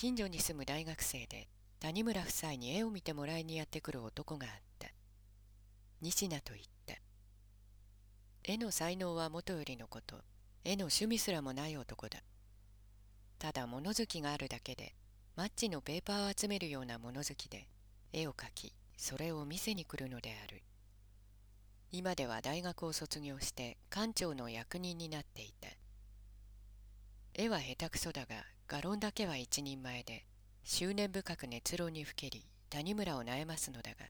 近所に住む大学生で谷村夫妻に絵を見てもらいにやってくる男があった。西名と言った。絵の才能はもとよりのこと。絵の趣味すらもない男だ。ただ物好きがあるだけでマッチのペーパーを集めるような物好きで絵を描きそれを見せに来るのである。今では大学を卒業して館長の役人になっていた。絵は下手くそだが画論だけは一人前で執念深く熱浪にふけり谷村を悩ますのだが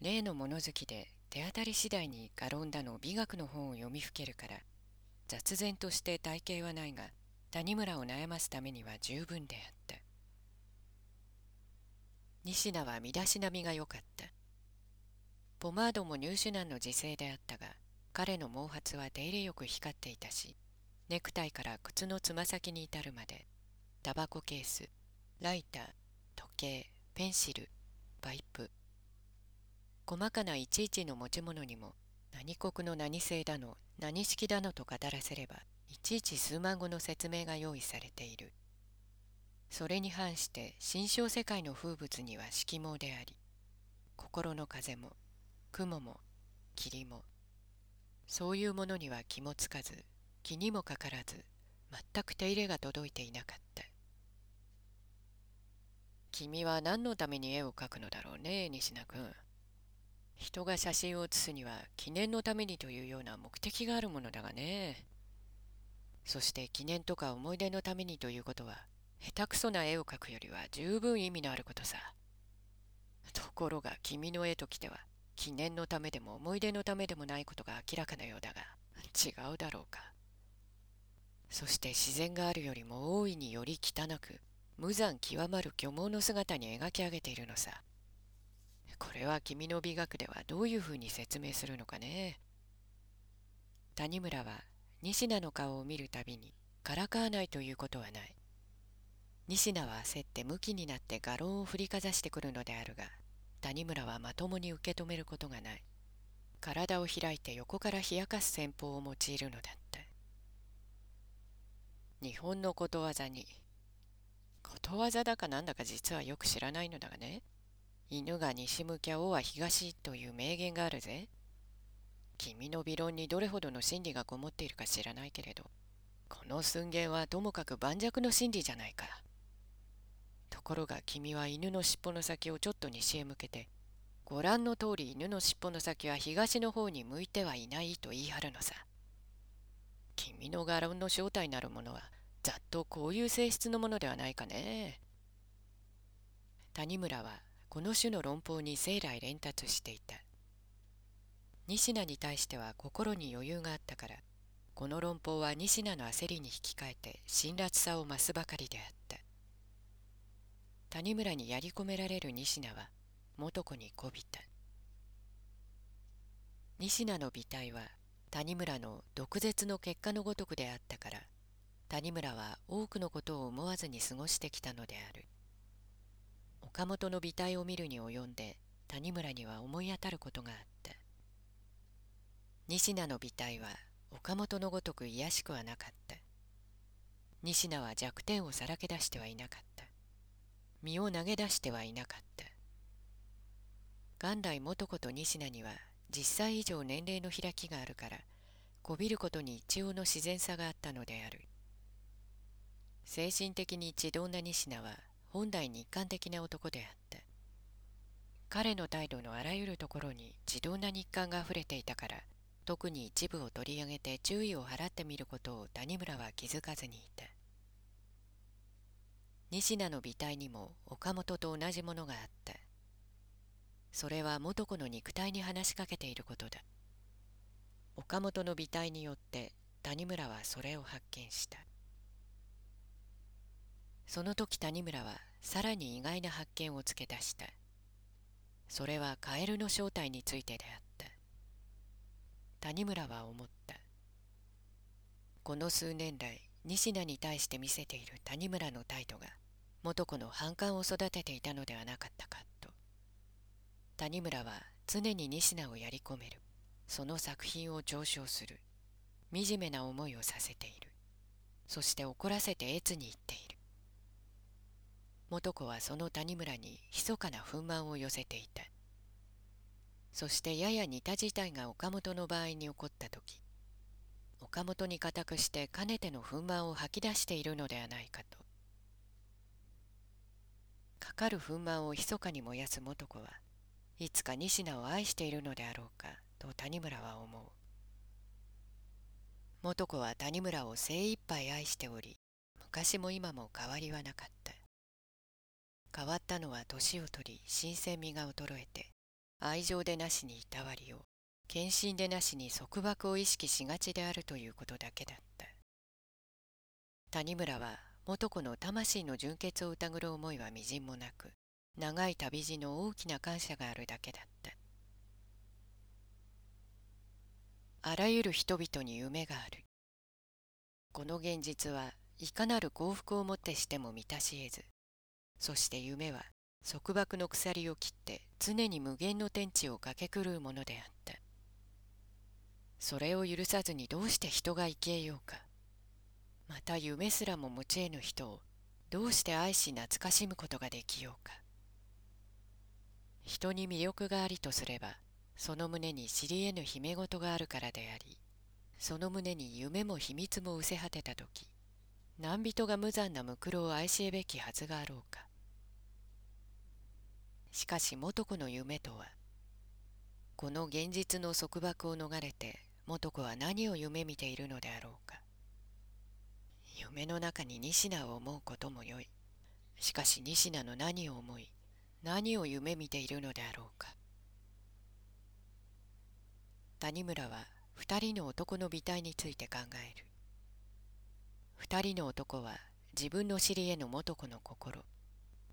例の物好きで手当たり次第に画論だの美学の本を読みふけるから雑然として体型はないが谷村を悩ますためには十分であった。西名は身だしなみが良かった。ポマードも入手難の時勢であったが彼の毛髪は手入れよく光っていたしネクタイから靴のつま先に至るまでタバコケースライター時計ペンシルパイプ。細かないちいちの持ち物にも何国の何製だの何式だのと語らせればいちいち数万語の説明が用意されている。それに反して新章世界の風物には色毛であり心の風も雲も霧もそういうものには気もつかず気にもかからず全く手入れが届いていなかった君は何のために絵を描くのだろうね？西名君人が写真を写すには記念のためにというような目的があるものだがねそして記念とか思い出のためにということは下手くそな絵を描くよりは十分意味のあることさところが君の絵ときては記念のためでも思い出のためでもないことが明らかなようだが違うだろうか？そして自然があるよりも大いにより汚く無残極まる巨毛の姿に描き上げているのさ。これは君の美学ではどういうふうに説明するのかね。谷村は西名の顔を見るたびにからかわないということはない。西名は焦って向きになって画廊を振りかざしてくるのであるが谷村はまともに受け止めることがない。体を開いて横から冷やかす戦法を用いるのだった。日本のことわざに。ことわざだかなんだか実はよく知らないのだがね。犬が西向きゃ王は東という名言があるぜ。君の美論にどれほどの真理がこもっているか知らないけれどこの寸言はともかく盤石の真理じゃないかところが君は犬の尻尾の先をちょっと西へ向けてご覧の通り犬の尻尾の先は東の方に向いてはいないと言い張るのさ。君の画論の正体なるものはざっとこういう性質のものではないかね。谷村はこの種の論法に生来連達していた。西名に対しては心に余裕があったからこの論法は西名の焦りに引き換えて辛辣さを増すばかりであった。谷村にやり込められる西名は元子にこびた。西名の美体は谷村の毒舌の結果のごとくであったから谷村は多くのことを思わずに過ごしてきたのである。岡本の美体を見るに及んで谷村には思い当たることがあった。西名の美体は岡本のごとく卑しくはなかった。西名は弱点をさらけ出してはいなかった。身を投げ出してはいなかった。元来元子と西名には10歳以上年齢の開きがあるからこびることに一応の自然さがあったのである。精神的に地動な西名は本来日韓的な男であった。彼の態度のあらゆるところに自動な日韓があふれていたから特に一部を取り上げて注意を払ってみることを谷村は気づかずにいた。西名の美体にも岡本と同じものがあった。それは元子の肉体に話しかけていることだ。岡本の美体によって谷村はそれを発見した。その時谷村はさらに意外な発見をつけ出した。それはカエルの正体についてであった。谷村は思った。この数年来西名に対して見せている谷村の態度が元子の反感を育てていたのではなかったか。谷村は常に西名をやり込める。その作品を嘲笑する。惨めな思いをさせている。そして怒らせて越に言っている。元子はその谷村に密かな憤懣を寄せていた。そしてやや似た事態が岡本の場合に起こった時岡本に固くしてかねての憤懣を吐き出しているのではないかと。かかる憤懣を密かに燃やす元子はいつか仁科を愛しているのであろうかと谷村は思う。元子は谷村を精一杯愛しており昔も今も変わりはなかった。変わったのは年を取り新鮮味が衰えて愛情でなしにいたわりを献身でなしに束縛を意識しがちであるということだけだった。谷村は元子の魂の純潔を疑る思いはみじんもなく長い旅路の大きな感謝があるだけだった。あらゆる人々に夢がある。この現実はいかなる幸福をもってしても満たし得ずそして夢は束縛の鎖を切って常に無限の天地を駆け狂うものであった。それを許さずにどうして人が生きえようか。また夢すらも持ち得ぬ人をどうして愛し懐かしむことができようか。人に魅力がありとすればその胸に知り得ぬ秘め事があるからでありその胸に夢も秘密も失せ果てた時何人が無残なむくろを愛しえべきはずがあろうか。しかし元子の夢とはこの現実の束縛を逃れて元子は何を夢見ているのであろうか。夢の中に仁科を思うこともよい。しかし仁科の何を思い何を夢見ているのであろうか。谷村は二人の男の美体について考える。二人の男は自分の知り得ぬ元子の心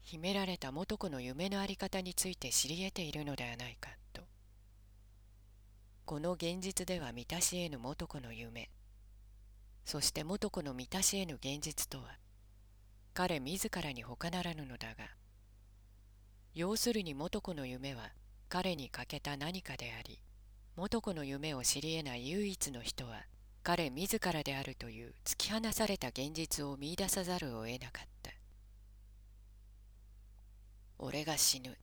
秘められた元子の夢のあり方について知り得ているのではないかと。この現実では満たし得ぬ元子の夢そして元子の満たし得ぬ現実とは彼自らに他ならぬのだが要するに元子の夢は彼に欠けた何かであり元子の夢を知り得ない唯一の人は彼自らであるという突き放された現実を見出さざるを得なかった。俺が死ぬ。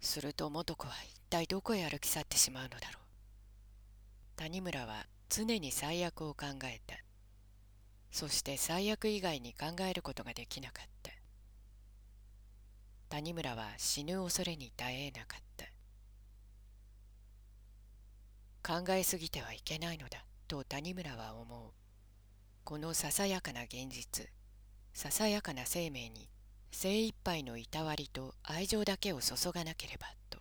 すると元子は一体どこへ歩き去ってしまうのだろう。谷村は常に最悪を考えた。そして最悪以外に考えることができなかった。谷村は死ぬ恐れに耐えなかった。考えすぎてはいけないのだと谷村は思う。このささやかな現実ささやかな生命に精一杯のいたわりと愛情だけを注がなければと。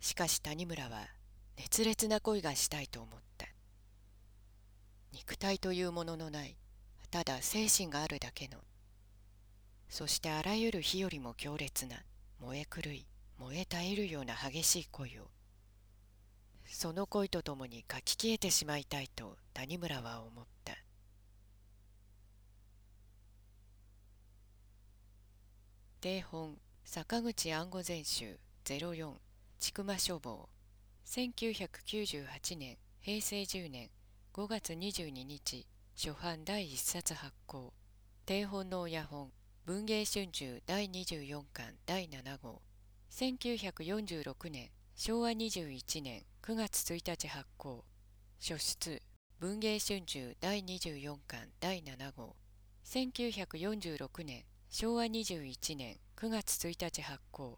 しかし谷村は熱烈な恋がしたいと思った。肉体というもののないただ精神があるだけのそしてあらゆる火よりも強烈な燃え狂い燃え絶えるような激しい恋をその恋とともに書き消えてしまいたいと谷村は思った。定本坂口暗号全集04千曲書房。1998年平成10年5月22日初版第1冊発行。定本の親本文藝春秋第24巻第7号。1946年昭和21年9月1日発行。書出文藝春秋第24巻第7号。1946年昭和21年9月1日発行。